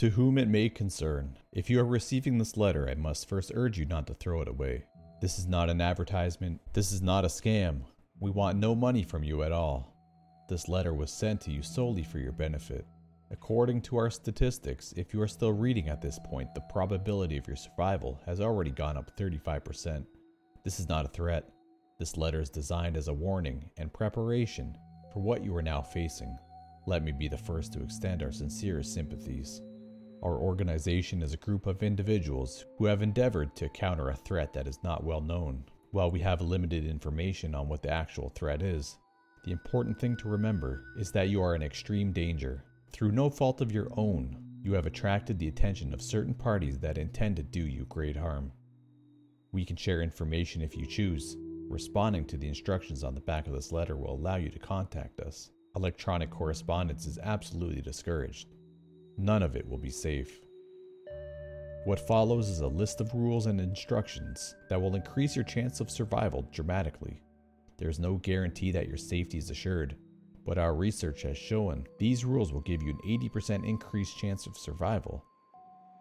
To whom it may concern, if you are receiving this letter, I must first urge you not to throw it away. This is not an advertisement. This is not a scam. We want no money from you at all. This letter was sent to you solely for your benefit. According to our statistics, if you are still reading at this point, the probability of your survival has already gone up 35%. This is not a threat. This letter is designed as a warning and preparation for what you are now facing. Let me be the first to extend our sincerest sympathies. Our organization is a group of individuals who have endeavored to counter a threat that is not well known. While we have limited information on what the actual threat is, the important thing to remember is that you are in extreme danger through no fault of your own, you have attracted the attention of certain parties that intend to do you great harm. We can share information if you choose. Responding to the instructions on the back of this letter will allow you to contact us. Electronic correspondence is absolutely discouraged. None of it will be safe. What follows is a list of rules and instructions that will increase your chance of survival dramatically. There is no guarantee that your safety is assured, but our research has shown these rules will give you an 80% increased chance of survival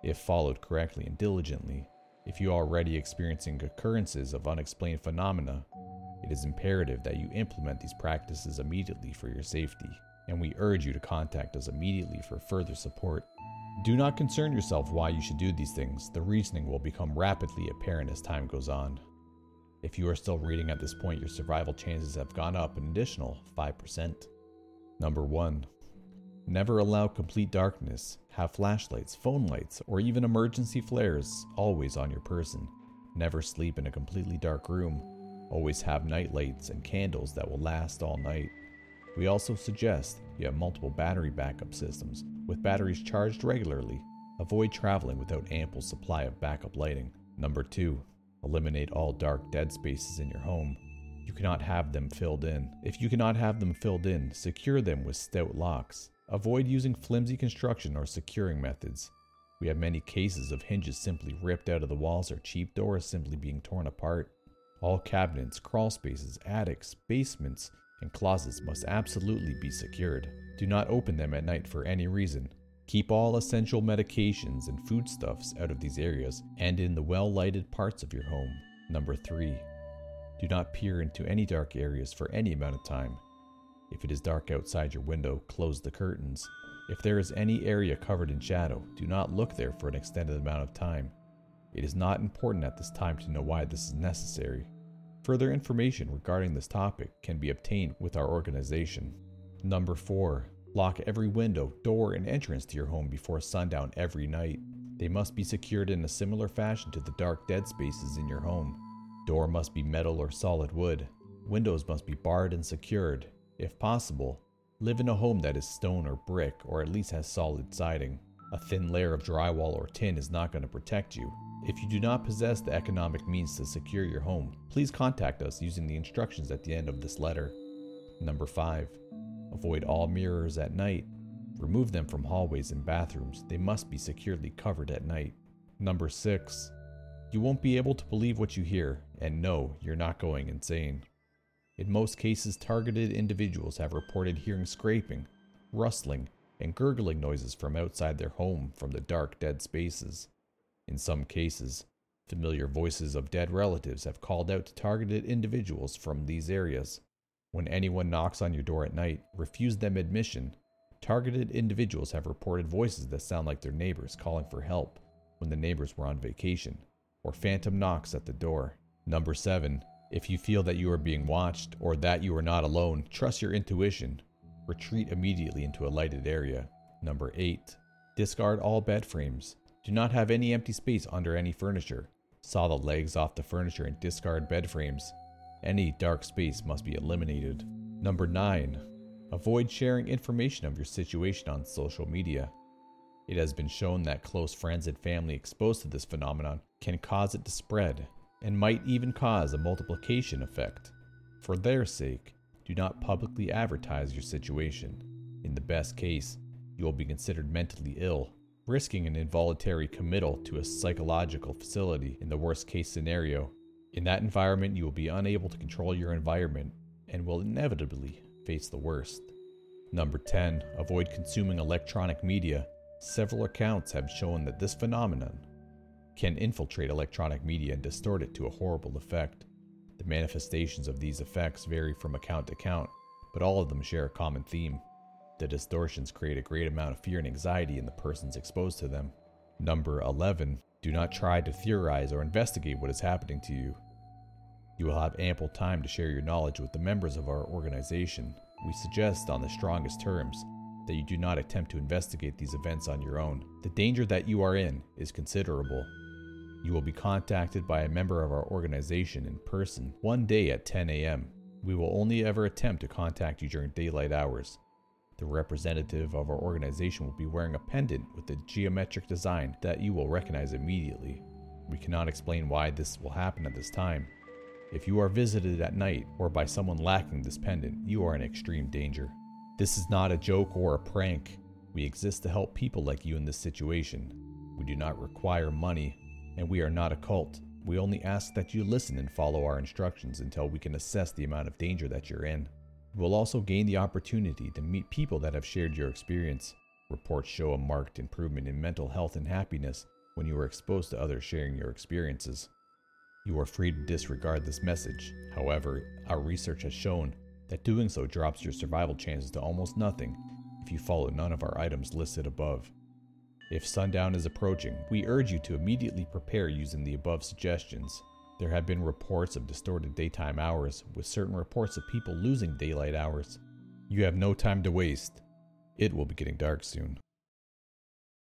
if followed correctly and diligently. If you are already experiencing occurrences of unexplained phenomena, it is imperative that you implement these practices immediately for your safety, and we urge you to contact us immediately for further support. Do not concern yourself why you should do these things, the reasoning will become rapidly apparent as time goes on. If you are still reading at this point, your survival chances have gone up an additional 5%. Number 1. Never allow complete darkness. Have flashlights, phone lights, or even emergency flares always on your person. Never sleep in a completely dark room. Always have night lights and candles that will last all night. We also suggest you have multiple battery backup systems with batteries charged regularly. Avoid traveling without ample supply of backup lighting. Number 2. Eliminate all dark dead spaces in your home. You cannot have them filled in. If you cannot have them filled in, secure them with stout locks. Avoid using flimsy construction or securing methods. We have many cases of hinges simply ripped out of the walls or cheap doors simply being torn apart. All cabinets, crawl spaces, attics, basements, and closets must absolutely be secured. Do not open them at night for any reason. Keep all essential medications and foodstuffs out of these areas and in the well lighted parts of your home. Number 3. Do not peer into any dark areas for any amount of time. If it is dark outside your window, close the curtains. If there is any area covered in shadow, do not look there for an extended amount of time. It is not important at this time to know why this is necessary. Further information regarding this topic can be obtained with our organization. Number 4. Lock every window, door, and entrance to your home before sundown every night. They must be secured in a similar fashion to the dark dead spaces in your home. Door must be metal or solid wood. Windows must be barred and secured. If possible, live in a home that is stone or brick or at least has solid siding. A thin layer of drywall or tin is not going to protect you. If you do not possess the economic means to secure your home, please contact us using the instructions at the end of this letter. Number 5. Avoid all mirrors at night. Remove them from hallways and bathrooms. They must be securely covered at night. Number 6. You won't be able to believe what you hear, and no, you're not going insane. In most cases, targeted individuals have reported hearing scraping, rustling, and gurgling noises from outside their home from the dark, dead spaces. In some cases, familiar voices of dead relatives have called out to targeted individuals from these areas. When anyone knocks on your door at night, refuse them admission. Targeted individuals have reported voices that sound like their neighbors calling for help when the neighbors were on vacation or phantom knocks at the door. Number 7. If you feel that you are being watched or that you are not alone, trust your intuition. Retreat immediately into a lighted area. Number 8. Discard all bed frames. Do not have any empty space under any furniture. Saw the legs off the furniture and discard bed frames. Any dark space must be eliminated. Number 9. Avoid sharing information of your situation on social media. It has been shown that close friends and family exposed to this phenomenon can cause it to spread and might even cause a multiplication effect. For their sake, do not publicly advertise your situation. In the best case, you will be considered mentally ill, risking an involuntary committal to a psychological facility in the worst case scenario. In that environment, you will be unable to control your environment and will inevitably face the worst. Number 10. Avoid consuming electronic media Several accounts have shown that this phenomenon can infiltrate electronic media and distort it to a horrible effect. The manifestations of these effects vary from account to account, but all of them share a common theme. The distortions create a great amount of fear and anxiety in the persons exposed to them. Number 11. Do not try to theorize or investigate what is happening to you. You will have ample time to share your knowledge with the members of our organization. We suggest, on the strongest terms, that you do not attempt to investigate these events on your own. The danger that you are in is considerable. You will be contacted by a member of our organization in person one day at 10 a.m. We will only ever attempt to contact you during daylight hours. The representative of our organization will be wearing a pendant with a geometric design that you will recognize immediately. We cannot explain why this will happen at this time. If you are visited at night or by someone lacking this pendant, you are in extreme danger. This is not a joke or a prank. We exist to help people like you in this situation. We do not require money, and we are not a cult. We only ask that you listen and follow our instructions until we can assess the amount of danger that you're in. You will also gain the opportunity to meet people that have shared your experience. Reports show a marked improvement in mental health and happiness when you are exposed to others sharing your experiences. You are free to disregard this message. However, our research has shown that doing so drops your survival chances to almost nothing if you follow none of our items listed above. If sundown is approaching, we urge you to immediately prepare using the above suggestions. There have been reports of distorted daytime hours, with certain reports of people losing daylight hours. You have no time to waste. It will be getting dark soon.